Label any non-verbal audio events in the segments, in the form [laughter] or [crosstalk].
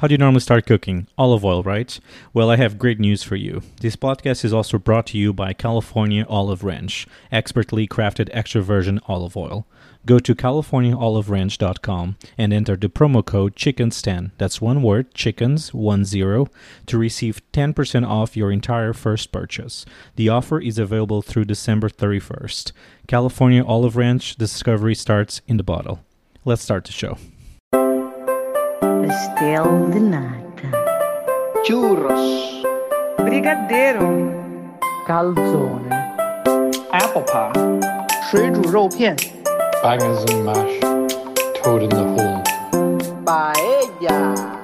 How do you normally start cooking? Olive oil, right? Well, I have great news for you. This podcast is also brought to you by California Olive Ranch, expertly crafted extra virgin olive oil. Go to californiaoliveranch.com and enter the promo code chickens10, that's one word, chickens, one zero, to receive 10% off your entire first purchase. The offer is available through December 31st. California Olive Ranch, discovery starts in the bottle. Let's start the show Pastel de nata. churros, Brigadeiro, Calzone. apple pie, 水煮肉片 bangers and mash, toad in the hole. paella.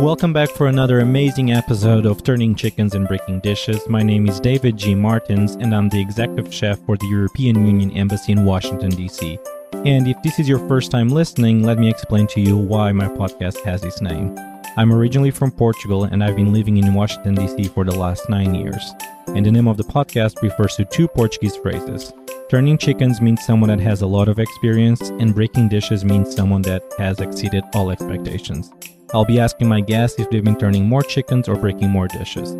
Welcome back for another amazing episode of Turning Chickens and Breaking Dishes. My name is David G. Martins, and I'm the executive chef for the European Union Embassy in Washington, D.C. And if this is your first time listening, let me explain to you why my podcast has this name. I'm originally from Portugal, and I've been living in Washington, D.C. for the last nine years. And the name of the podcast refers to two Portuguese phrases. Turning chickens means someone that has a lot of experience, and breaking dishes means someone that has exceeded all expectations. I'll be asking my guests if they've been turning more chickens or breaking more dishes.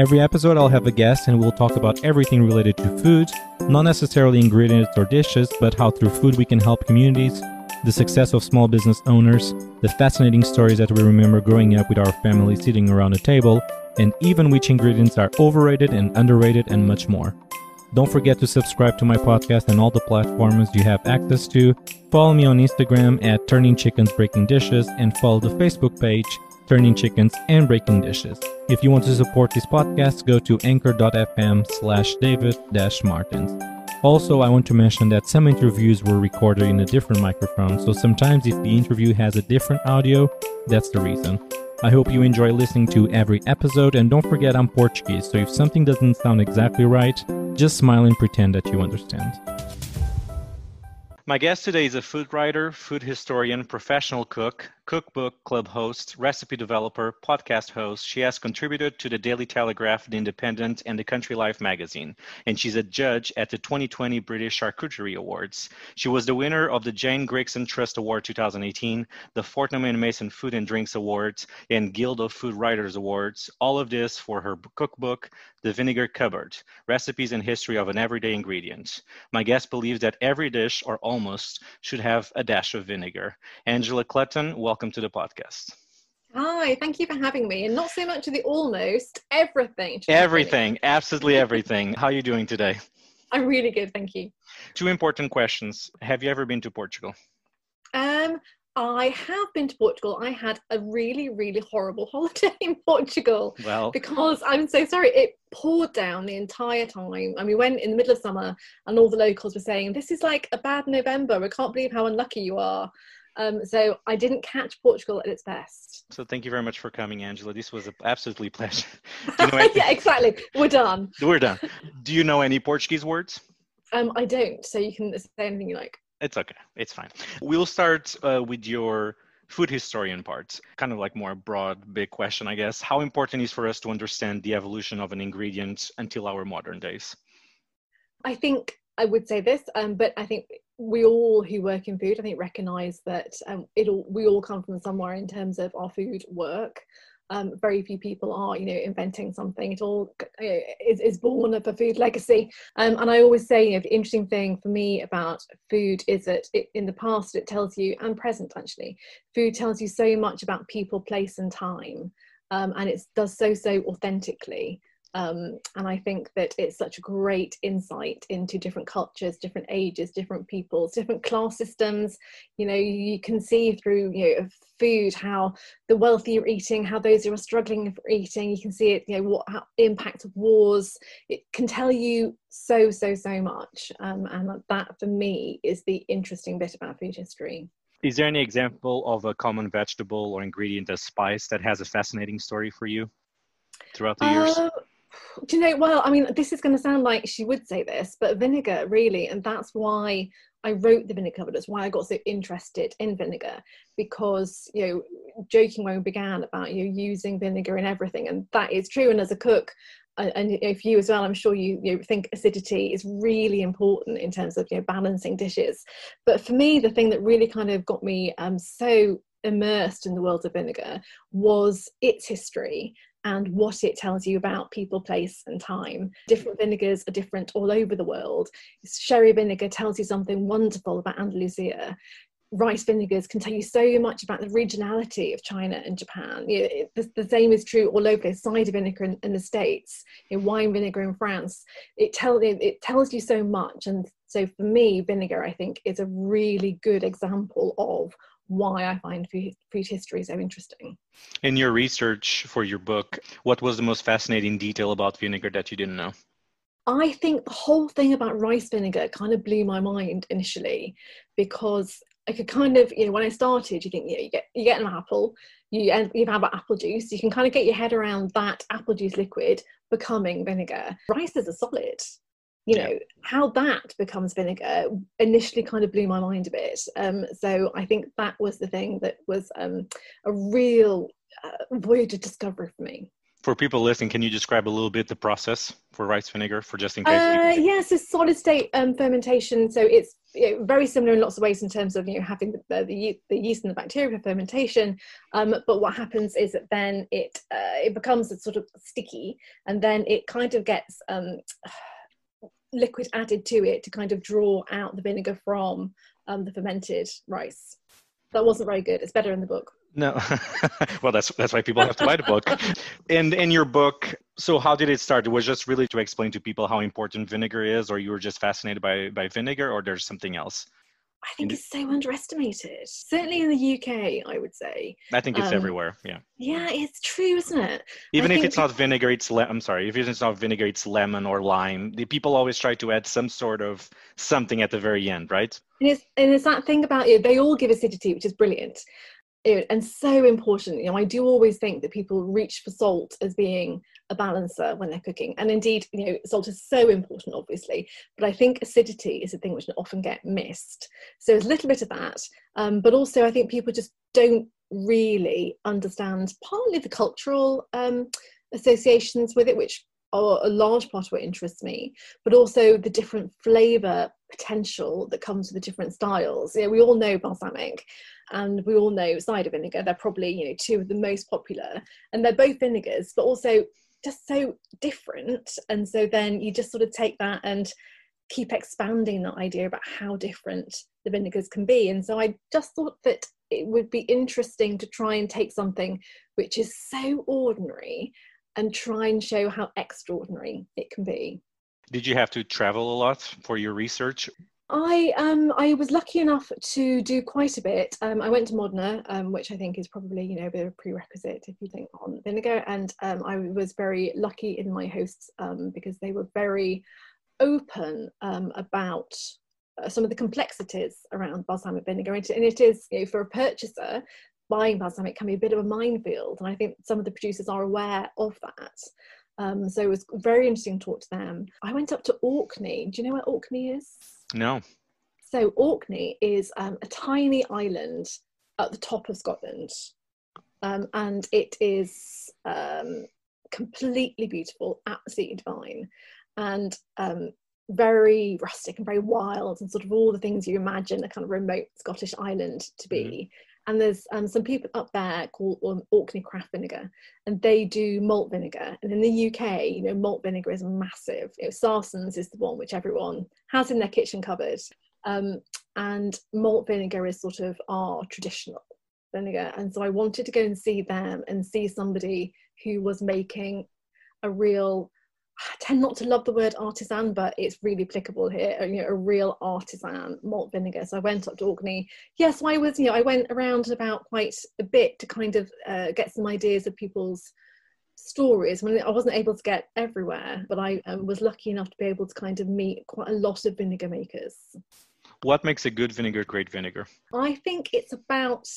Every episode, I'll have a guest and we'll talk about everything related to food, not necessarily ingredients or dishes, but how through food we can help communities, the success of small business owners, the fascinating stories that we remember growing up with our family sitting around a table, and even which ingredients are overrated and underrated, and much more. Don't forget to subscribe to my podcast and all the platforms you have access to. Follow me on Instagram at Turning Chickens Breaking Dishes and follow the Facebook page Turning Chickens and Breaking Dishes. If you want to support this podcast, go to anchor.fm slash David Martins. Also, I want to mention that some interviews were recorded in a different microphone, so sometimes if the interview has a different audio, that's the reason. I hope you enjoy listening to every episode, and don't forget I'm Portuguese, so if something doesn't sound exactly right, just smile and pretend that you understand. My guest today is a food writer, food historian, professional cook, cookbook club host, recipe developer, podcast host. She has contributed to the Daily Telegraph, The Independent, and the Country Life magazine, and she's a judge at the 2020 British Charcuterie Awards. She was the winner of the Jane Grigson Trust Award 2018, the Fortnum and Mason Food and Drinks Awards, and Guild of Food Writers Awards. All of this for her cookbook, The Vinegar Cupboard: Recipes and History of an Everyday Ingredient. My guest believes that every dish, or almost, should have a dash of vinegar. Angela Clutton, welcome to the podcast. Hi, thank you for having me. And not so much of the almost, everything. Everything, absolutely everything. How are you doing today? I'm really good, thank you. Two important questions. Have you ever been to Portugal? Um, I have been to Portugal. I had a really, really horrible [laughs] holiday in Portugal Well, because I'm so sorry. It poured down the entire time. And we went in the middle of summer, and all the locals were saying, This is like a bad November. We can't believe how unlucky you are. Um, so I didn't catch Portugal at its best. so thank you very much for coming, Angela. This was a [laughs] absolutely pleasure. [laughs] You know [laughs] any- yeah, exactly. We're done. We're done. Do you know any Portuguese words? Um, I don't. So you can say anything you like. It's okay. It's fine. We'll start uh, with your food historian part. Kind of like more broad, big question, I guess. How important is for us to understand the evolution of an ingredient until our modern days? I think I would say this, um, but I think we all who work in food, I think, recognise that um, it all we all come from somewhere in terms of our food work. Um, very few people are, you know, inventing something. It all is, is born of a food legacy. Um, and I always say, you know, the interesting thing for me about food is that it, in the past it tells you, and present actually, food tells you so much about people, place, and time, um, and it does so so authentically. Um, and I think that it's such a great insight into different cultures, different ages, different peoples, different class systems. You know, you can see through you know food how the wealthy are eating, how those who are struggling for eating. You can see it. You know what how, impact of wars. It can tell you so so so much. Um, and that for me is the interesting bit about food history. Is there any example of a common vegetable or ingredient, a spice that has a fascinating story for you throughout the years? Uh, do you know well i mean this is going to sound like she would say this but vinegar really and that's why i wrote the vinegar cupboard that's why i got so interested in vinegar because you know joking when we began about you using vinegar in everything and that is true and as a cook and if you as well i'm sure you, you think acidity is really important in terms of you know balancing dishes. But for me the thing that really kind of got me um, so immersed in the world of vinegar was its history and what it tells you about people, place, and time. Different vinegars are different all over the world. Sherry vinegar tells you something wonderful about Andalusia. Rice vinegars can tell you so much about the regionality of China and Japan. You know, it, the, the, same is true all over. The cider vinegar in, in the States, in wine vinegar in France. It, tell, it, it tells you so much. And so for me, vinegar, I think, is a really good example of why I find food, history so interesting. In your research for your book, what was the most fascinating detail about vinegar that you didn't know? I think the whole thing about rice vinegar kind of blew my mind initially because I could kind of, you know, when I started, you think, you know, you get you get an apple, you you have apple juice, you can kind of get your head around that apple juice liquid becoming vinegar. Rice is a solid, you know how that becomes vinegar initially kind of blew my mind a bit. Um, so i think that was the thing that was um, a real uh, voyage of discovery for me. For people listening can you describe a little bit the process for rice vinegar for just in case uh, yes it's solid state um, fermentation. So it's you know, very similar in lots of ways in terms of you know having the, the, the yeast and the bacteria for fermentation. Um, but what happens is that then it uh, it becomes sort of sticky and then it kind of gets um, liquid added to it to kind of draw out the vinegar from um, the fermented rice. That wasn't very good. It's better in the book. No, [laughs] well, that's that's why people have to buy the book. [laughs] And in your book, so how did it start? It was just really to explain to people how important vinegar is, or you were just fascinated by by vinegar, or there's something else. I think it's so underestimated. Certainly in the UK, I would say. I think it's um, everywhere. Yeah. Yeah, it's true, isn't it? Even I if it's not vinegar, it's le- I'm sorry. If it's not vinegar, it's lemon or lime. The people always try to add some sort of something at the very end, right? And it's and it's that thing about it. They all give acidity, which is brilliant and so important you know i do always think that people reach for salt as being a balancer when they're cooking and indeed you know salt is so important obviously but i think acidity is a thing which often get missed so there's a little bit of that um, but also i think people just don't really understand partly the cultural um, associations with it which are a large part of what interests me, but also the different flavour potential that comes with the different styles. You know, we all know balsamic, and we all know cider vinegar. They're probably you know two of the most popular, and they're both vinegars, but also just so different. And so then you just sort of take that and keep expanding that idea about how different the vinegars can be. And so I just thought that it would be interesting to try and take something which is so ordinary and try and show how extraordinary it can be. Did you have to travel a lot for your research? I um I was lucky enough to do quite a bit. Um, I went to Modena, um, which I think is probably you know a bit of a prerequisite if you think on vinegar, and um, I was very lucky in my hosts um, because they were very open um, about uh, some of the complexities around balsamic vinegar, and it is you know, for a purchaser buying balsamic can be a bit of a minefield. And I think some of the producers are aware of that. Um, so it was very interesting to talk to them. I went up to Orkney. Do you know where Orkney is? No. So Orkney is um, a tiny island at the top of Scotland. Um, and it is um, completely beautiful, absolutely divine, and um, very rustic and very wild, and sort of all the things you imagine a kind of remote Scottish island to be. And there's um, some people up there called um, Orkney Craft Vinegar, and they do malt vinegar. And in the UK, you know, malt vinegar is massive. You know, Sarson's is the one which everyone has in their kitchen cupboard, um, and malt vinegar is sort of our traditional vinegar. And so I wanted to go and see them and see somebody who was making a real I tend not to love the word artisan, but it's really applicable here. You know, a real artisan malt vinegar. So I went up to Orkney. Yes, I was. You know, I went around about quite a bit to kind of uh, get some ideas of people's stories. I, mean, I wasn't able to get everywhere, but I um, was lucky enough to be able to kind of meet quite a lot of vinegar makers. What makes a good vinegar great vinegar? I think it's about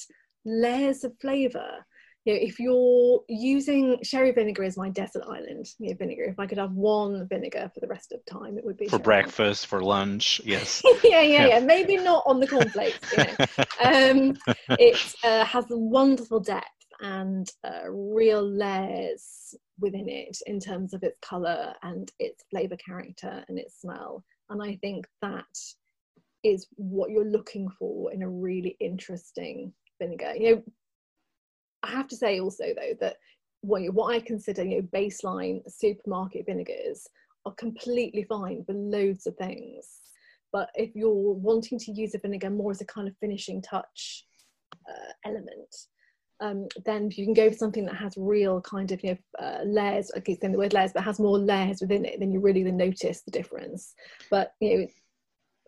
layers of flavour you know, if you're using sherry vinegar as my desert island you know, vinegar, if I could have one vinegar for the rest of time, it would be for breakfast, for lunch. Yes. [laughs] yeah, yeah, yeah, Maybe not on the cornflakes. you know. [laughs] um, it uh, has a wonderful depth and uh, real layers within it in terms of its color and its flavor character and its smell. And I think that is what you're looking for in a really interesting vinegar. You know, I have to say also though that what, what I consider you know baseline supermarket vinegars are completely fine for loads of things. But if you're wanting to use a vinegar more as a kind of finishing touch uh, element, um, then you can go for something that has real kind of you know uh, layers. I keep saying the word layers, but has more layers within it. Then you really then notice the difference. But you know,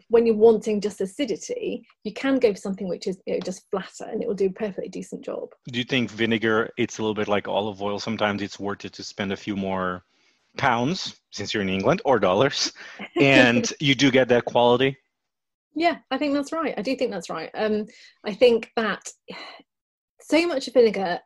when you're wanting just acidity, you can go for something which is you know, just flatter, and it will do a perfectly decent job. Do you think vinegar? It's a little bit like olive oil. Sometimes it's worth it to spend a few more pounds since you're in England or dollars, [laughs] and you do get that quality. Yeah, I think that's right. I do think that's right. Um, I think that so much of vinegar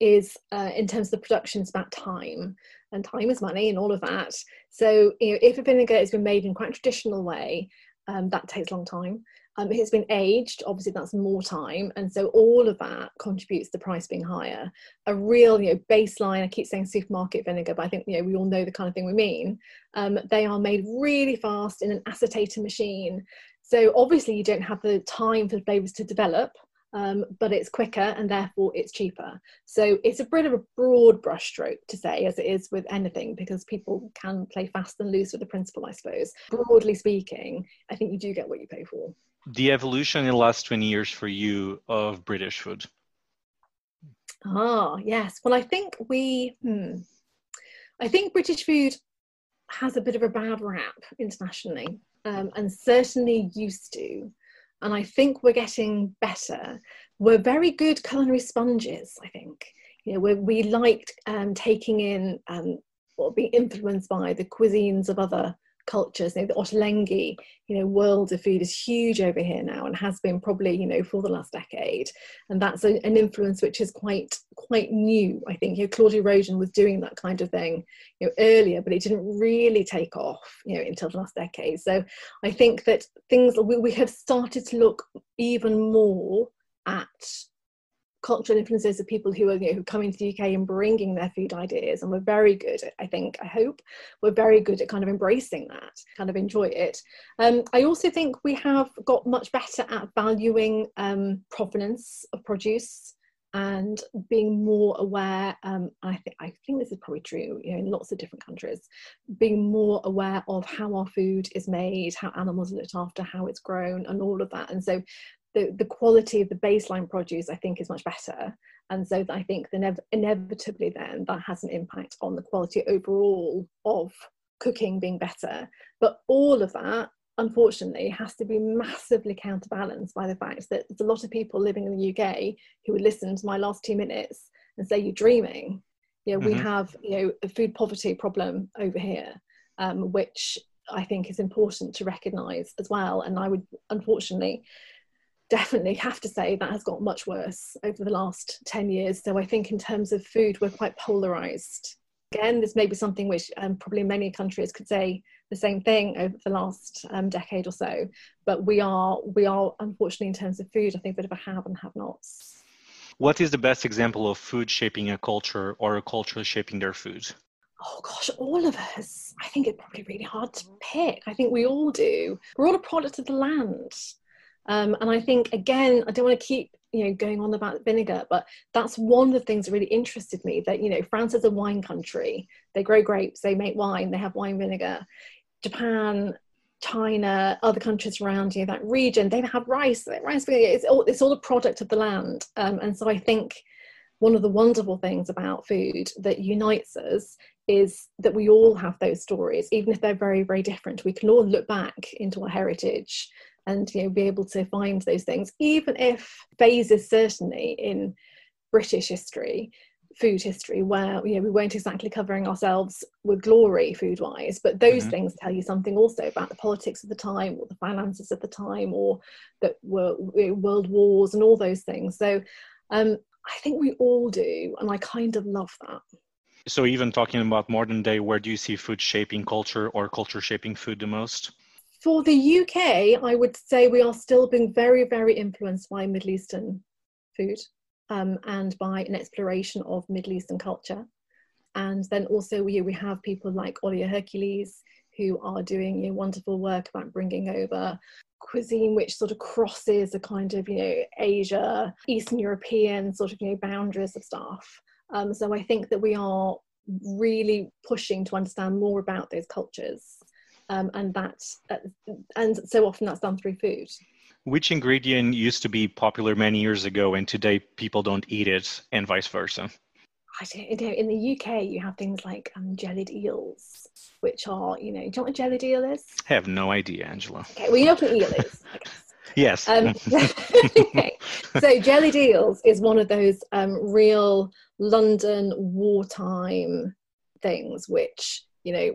is uh, in terms of the production it's about time and time is money and all of that so you know, if a vinegar has been made in quite a traditional way um, that takes a long time. Um, it's been aged obviously that's more time and so all of that contributes to the price being higher. A real you know baseline i keep saying supermarket vinegar but i think you know we all know the kind of thing we mean. Um, they are made really fast in an acetator machine. So obviously you don't have the time for the flavors to develop um, but it's quicker and therefore it's cheaper. So it's a bit of a broad brushstroke to say, as it is with anything, because people can play fast and loose with the principle, I suppose. Broadly speaking, I think you do get what you pay for. The evolution in the last 20 years for you of British food? Ah, yes. Well, I think we, hmm, I think British food has a bit of a bad rap internationally, um, and certainly used to and I think we're getting better. We're very good culinary sponges, I think. You know, we liked um, taking in um, or being influenced by the cuisines of other cultures. You know, the Ottolenghi, you know, world of food is huge over here now and has been probably, you know, for the last decade. And that's a, an influence which is quite quite new. I think you know, Claudia Roden was doing that kind of thing, you know, earlier, but it didn't really take off, you know, until the last decade. So I think that things we, we have started to look even more at cultural influences of people who are you know, who come into the UK and bringing their food ideas, and we're very good. I think I hope we're very good at kind of embracing that, kind of enjoy it. Um, I also think we have got much better at valuing um, provenance of produce and being more aware. Um, I think I think this is probably true, you know, in lots of different countries. Being more aware of how our food is made, how animals are looked after, how it's grown, and all of that. And so the, the quality of the baseline produce I think is much better. And so I think that inevitably then that has an impact on the quality overall of cooking being better. But all of that, unfortunately, has to be massively counterbalanced by the fact that there's a lot of people living in the UK who would listen to my last two minutes and say, You're dreaming. You know, mm-hmm. we have, you know, a food poverty problem over here, um, which I think is important to recognise as well. And I would unfortunately definitely have to say that has got much worse over the last 10 years. So I think in terms of food, we're quite polarized. Again, this may be something which um, probably many countries could say the same thing over the last um, decade or so. But we are, we are unfortunately in terms of food, I think a bit of a have and have nots. What is the best example of food shaping a culture or a culture shaping their food? Oh gosh, all of us. I think it's probably really hard to pick. I think we all do. We're all a product of the land. Um, and I think again, I don't want to keep you know going on about vinegar, but that's one of the things that really interested me. That you know, France is a wine country. They grow grapes, they make wine, they have wine vinegar. Japan, China, other countries around you, know, that region, they have rice. Rice vinegar. It's all it's all a product of the land. Um, and so I think one of the wonderful things about food that unites us is that we all have those stories, even if they're very, very different. We can all look back into our heritage and you know be able to find those things even if phases certainly in british history food history where you know we weren't exactly covering ourselves with glory food wise but those mm-hmm. things tell you something also about the politics of the time or the finances of the time or that were world wars and all those things. So um, i think we all do and i kind of love that. So even talking about modern day where do you see food shaping culture or culture shaping food the most for the UK, I would say we are still being very, very influenced by Middle Eastern food um, and by an exploration of Middle Eastern culture. And then also we, we have people like Olia Hercules, who are doing you know, wonderful work about bringing over cuisine which sort of crosses a kind of you know Asia, Eastern European sort of you know boundaries of stuff. Um, so I think that we are really pushing to understand more about those cultures, um, and that uh, and so often that's done through food. Which ingredient used to be popular many years ago and today people don't eat it, and vice versa? I don't know. In the UK, you have things like um, jellied eels, which are, you know, do you know what a jellied eel is? I have no idea, Angela. Okay, well, you know what an eel is. [laughs] yes. Um, [laughs] okay. So, jellied eels is one of those um, real London wartime things, which, you know,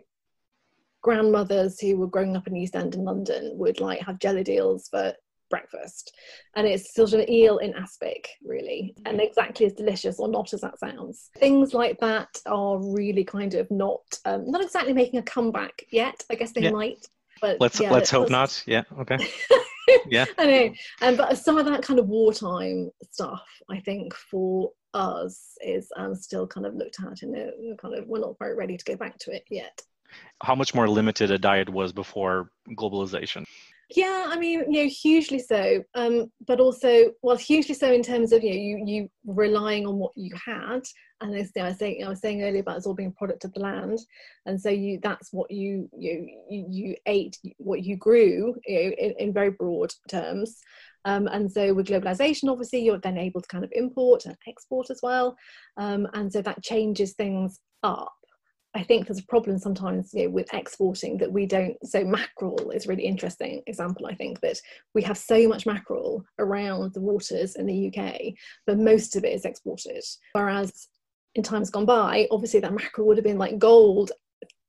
grandmothers who were growing up in East End in London would like have jelly eels for breakfast. And it's sort of an eel in aspic, really, and exactly as delicious or not as that sounds. Things like that are really kind of not um, not exactly making a comeback yet. I guess they yeah. might. But let's yeah, let's hope not. Yeah. Okay. [laughs] yeah. I know. Um, but some of that kind of wartime stuff, I think, for us is um, still kind of looked at in a kind of we're not quite ready to go back to it yet. How much more limited a diet was before globalization? Yeah, I mean, you know, hugely so. Um, but also, well, hugely so in terms of you know, you you relying on what you had, and I was saying, I was saying earlier about it's all being a product of the land, and so you that's what you you you, you ate, what you grew, you know, in, in very broad terms. Um, and so with globalization, obviously, you're then able to kind of import and export as well, um, and so that changes things up. I think there's a problem sometimes you know, with exporting that we don't. So mackerel is really interesting example. I think that we have so much mackerel around the waters in the UK, but most of it is exported. Whereas in times gone by, obviously that mackerel would have been like gold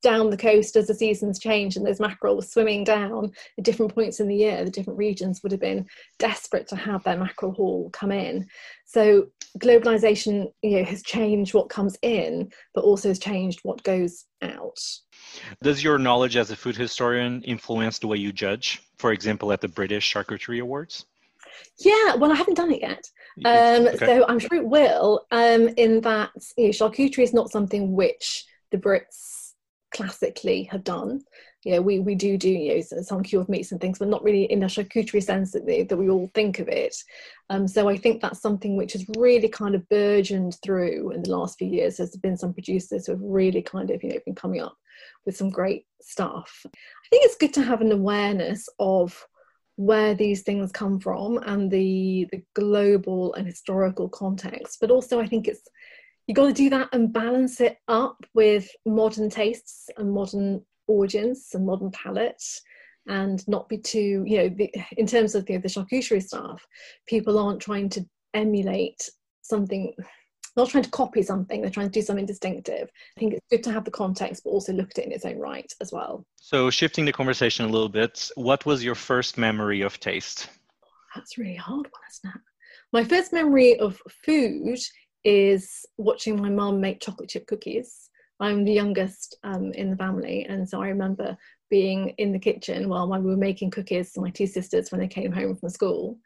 down the coast as the seasons change and those mackerel were swimming down at different points in the year the different regions would have been desperate to have their mackerel haul come in so globalization you know has changed what comes in but also has changed what goes out does your knowledge as a food historian influence the way you judge for example at the british charcuterie awards yeah, well, I haven't done it yet, um, okay. so I'm sure it will. Um, in that, you know, charcuterie is not something which the Brits classically have done. You know, we, we do do you know, some cured meats and things, but not really in a charcuterie sense that, that we all think of it. Um, so I think that's something which has really kind of burgeoned through in the last few years. There's been some producers who have really kind of you know been coming up with some great stuff. I think it's good to have an awareness of where these things come from and the the global and historical context but also i think it's you got to do that and balance it up with modern tastes and modern audience and modern palate and not be too you know the, in terms of the, the charcuterie stuff people aren't trying to emulate something not trying to copy something they're trying to do something distinctive. I think it's good to have the context but also look at it in its own right as well. So shifting the conversation a little bit what was your first memory of taste? That's really hard one isn't it? My first memory of food is watching my mum make chocolate chip cookies. I'm the youngest um, in the family, and so I remember being in the kitchen while we were making cookies for my two sisters when they came home from school.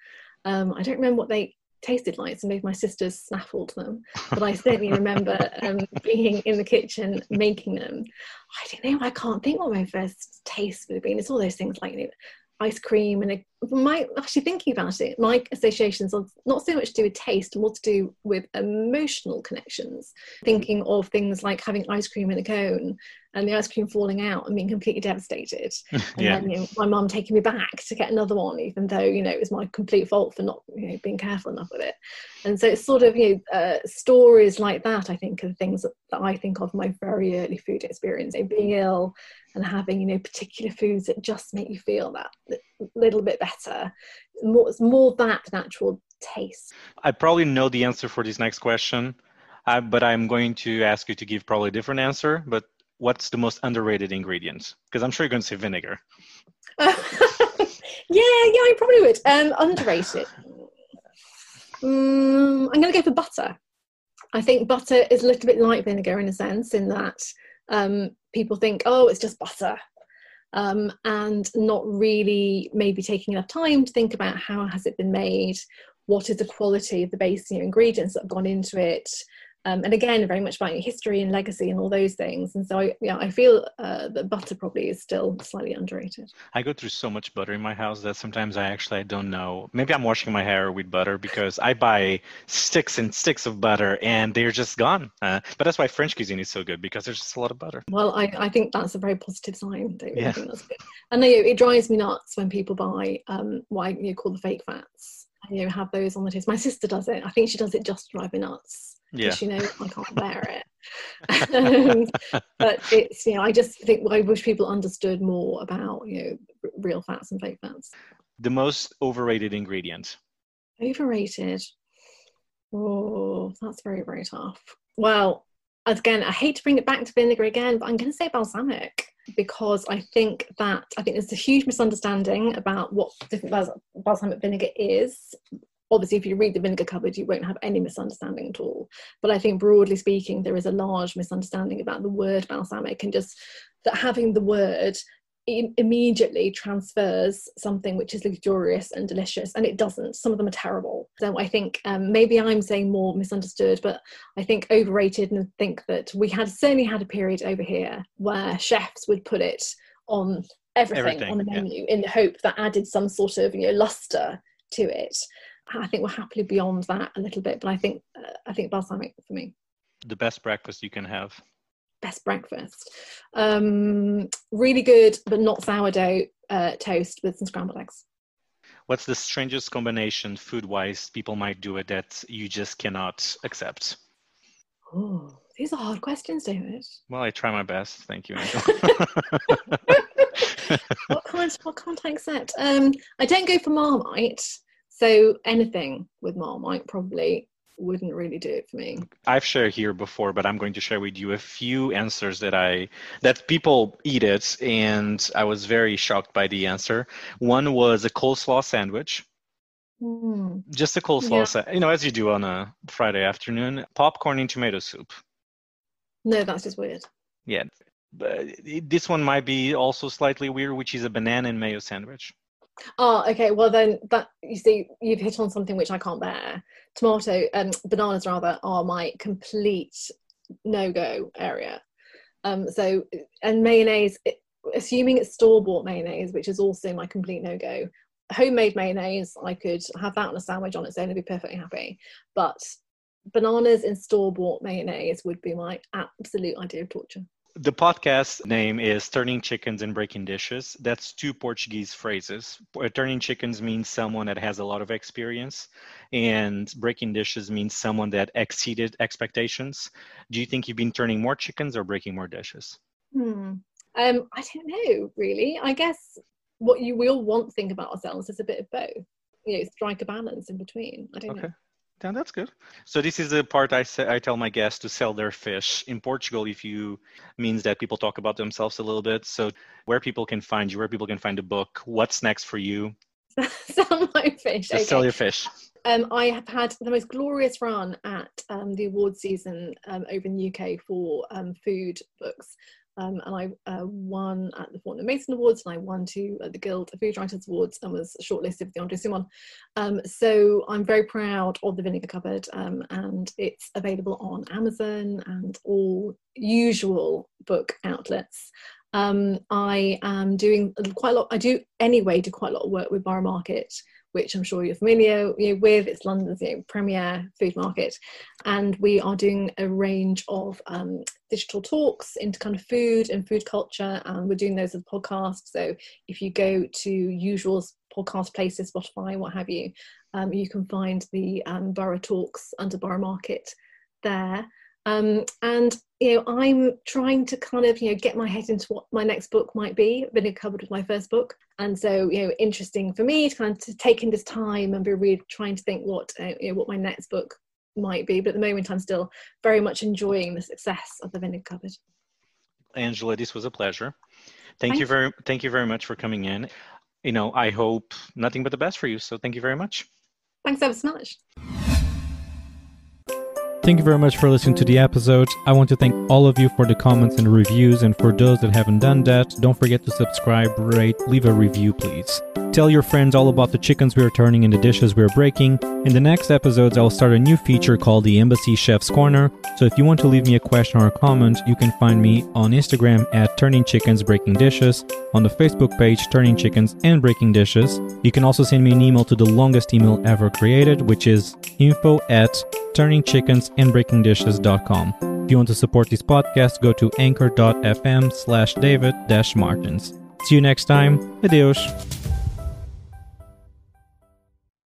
Um, I don't remember what they tasted like, so maybe my sisters snaffled them, but I certainly remember um, [laughs] being in the kitchen making them. I don't know, I can't think what my first taste would have been. It's all those things like you know, ice cream and a, my actually thinking about it my associations are not so much to do with taste more to do with emotional connections. Thinking of things like having ice cream in a cone and the ice cream falling out and being completely devastated. [laughs] And yeah. then you know, my mum taking me back to get another one, even though you know it was my complete fault for not you know being careful enough with it. And so it's sort of you know uh, stories like that. I think are the things that, that, I think of my very early food experience, you know, being ill and having you know particular foods that just make you feel that little bit better. More, more that natural taste. I probably know the answer for this next question. Uh, but I'm going to ask you to give probably a different answer. But what's the most underrated ingredient? Because I'm sure you're going to say vinegar. [laughs] yeah, yeah, I probably would. Um, underrated. Mm, I'm going to go for butter. I think butter is a little bit like vinegar in a sense, in that um, people think, oh, it's just butter. Um, and not really maybe taking enough time to think about how has it been made, what is the quality of the base ingredients that have gone into it, Um, and again, very much about history and legacy and all those things. And so, I, yeah, I feel uh, that butter probably is still slightly underrated. I go through so much butter in my house that sometimes I actually I don't know. Maybe I'm washing my hair with butter because I buy sticks and sticks of butter and they're just gone. Uh, but that's why French cuisine is so good because there's just a lot of butter. Well, I, I think that's a very positive sign. David. Yeah. I think that's good. And you know, it drives me nuts when people buy um, what I you know, call the fake fats. You know, have those on the taste. My sister does it. I think she does it just to drive me nuts. Yeah. You know I can't bear it. um, but it's you know I just think I wish people understood more about you know r- real fats and fake fats. The most overrated ingredient. Overrated. Oh, that's very, very tough. Well, again, I hate to bring it back to vinegar again, but I'm going to say balsamic because I think that I think there's a huge misunderstanding about what different bals- balsamic vinegar is. Obviously, if you read the vinegar cupboard, you won't have any misunderstanding at all. But I think broadly speaking, there is a large misunderstanding about the word balsamic and just that having the word immediately transfers something which is luxurious and delicious and it doesn't some of them are terrible so i think um, maybe i'm saying more misunderstood but i think overrated and think that we had certainly had a period over here where chefs would put it on everything, Everything, on the yeah. menu in the hope that added some sort of you know luster to it i think we're happily beyond that a little bit but i think uh, i think balsamic for me The best breakfast you can have. Best breakfast. Um, really good, but not sourdough uh, toast with some scrambled eggs. What's the strangest combination food-wise people might do it that you just cannot accept? Oh, these are hard questions, David. Well, I try my best. Thank you, [laughs] What can't what can't I accept? Um, I don't go for Marmite, so anything with Marmite probably wouldn't really do it for me. I've shared here before, but I'm going to share with you a few answers that I that people eat it, and I was very shocked by the answer. One was a coleslaw sandwich, Hmm. just a coleslaw, Yeah. sa- you know, as you do on a Friday afternoon. Popcorn and tomato soup. No, that's just weird. Yeah, but this one might be also slightly weird, which is a banana and mayo sandwich. Oh, okay. Well, then that you see, you've hit on something which I can't bear. Tomato, um, bananas rather, are my complete no-go area. Um, so, and mayonnaise, it- assuming it's store-bought mayonnaise, which is also my complete no-go. Homemade mayonnaise, I could have that on a sandwich on its own and be perfectly happy. But bananas in store-bought mayonnaise would be my absolute idea of torture. The podcast name is Turning Chickens and Breaking Dishes. That's two Portuguese phrases. Uh, Turning chickens means someone that has a lot of experience, and breaking dishes means someone that exceeded expectations. Do you think you've been turning more chickens or breaking more dishes? Hmm. Um, I don't know, really. I guess what you we all want to think about ourselves is a bit of both. You know, strike a balance in between. I don't Okay. know. Yeah, that's good. So this is the part I say, I tell my guests to sell their fish. In Portugal, if you means that people talk about themselves a little bit. So where people can find you, where people can find a book, what's next for you? [laughs] Sell my fish. Just okay. sell your fish. Um, I have had the most glorious run at um, the award season um, over in the UK for um, food books. Um, and I uh, won at the Fortnum Mason Awards and I won two at the Guild of Food Writers Awards and was shortlisted for the Andre Simon. Um, so I'm very proud of the Vinegar Cupboard um, and it's available on Amazon and all usual book outlets. Um, I am doing quite a lot, I do anyway do quite a lot of work with Borough Market which I'm sure you're familiar with. It's London's you know, premier food market, and we are doing a range of um, digital talks into kind of food and food culture, and we're doing those as a podcast. So if you go to usual podcast places, Spotify, what have you, um, you can find the um, Borough Talks under Borough Market there. Um, and you know, I'm trying to kind of you know get my head into what my next book might be. I've been covered with my first book, and so you know, interesting for me to kind of to take in this time and be really trying to think what uh, you know what my next book might be. But at the moment, I'm still very much enjoying the success of the Vinegar Cupboard. Angela, this was a pleasure. Thank Thank you very thank you very much for coming in. You know, I hope nothing but the best for you. So thank you very much. Thanks ever so much. Thank you very much for listening to the episode. I want to thank all of you for the comments and reviews, and for those that haven't done that, don't forget to subscribe, rate, leave a review, please. Tell your friends all about the chickens we are turning and the dishes we are breaking. In the next episodes, I will start a new feature called the Embassy Chef's Corner. So if you want to leave me a question or a comment, you can find me on Instagram at Turning Chickens Breaking Dishes, on the Facebook page Turning Chickens and Breaking Dishes. You can also send me an email to the longest email ever created, which is info at turningchickensandbreakingdishes.com. If you want to support this podcast, go to anchor.fm slash david-martins. See you next time. Adeus.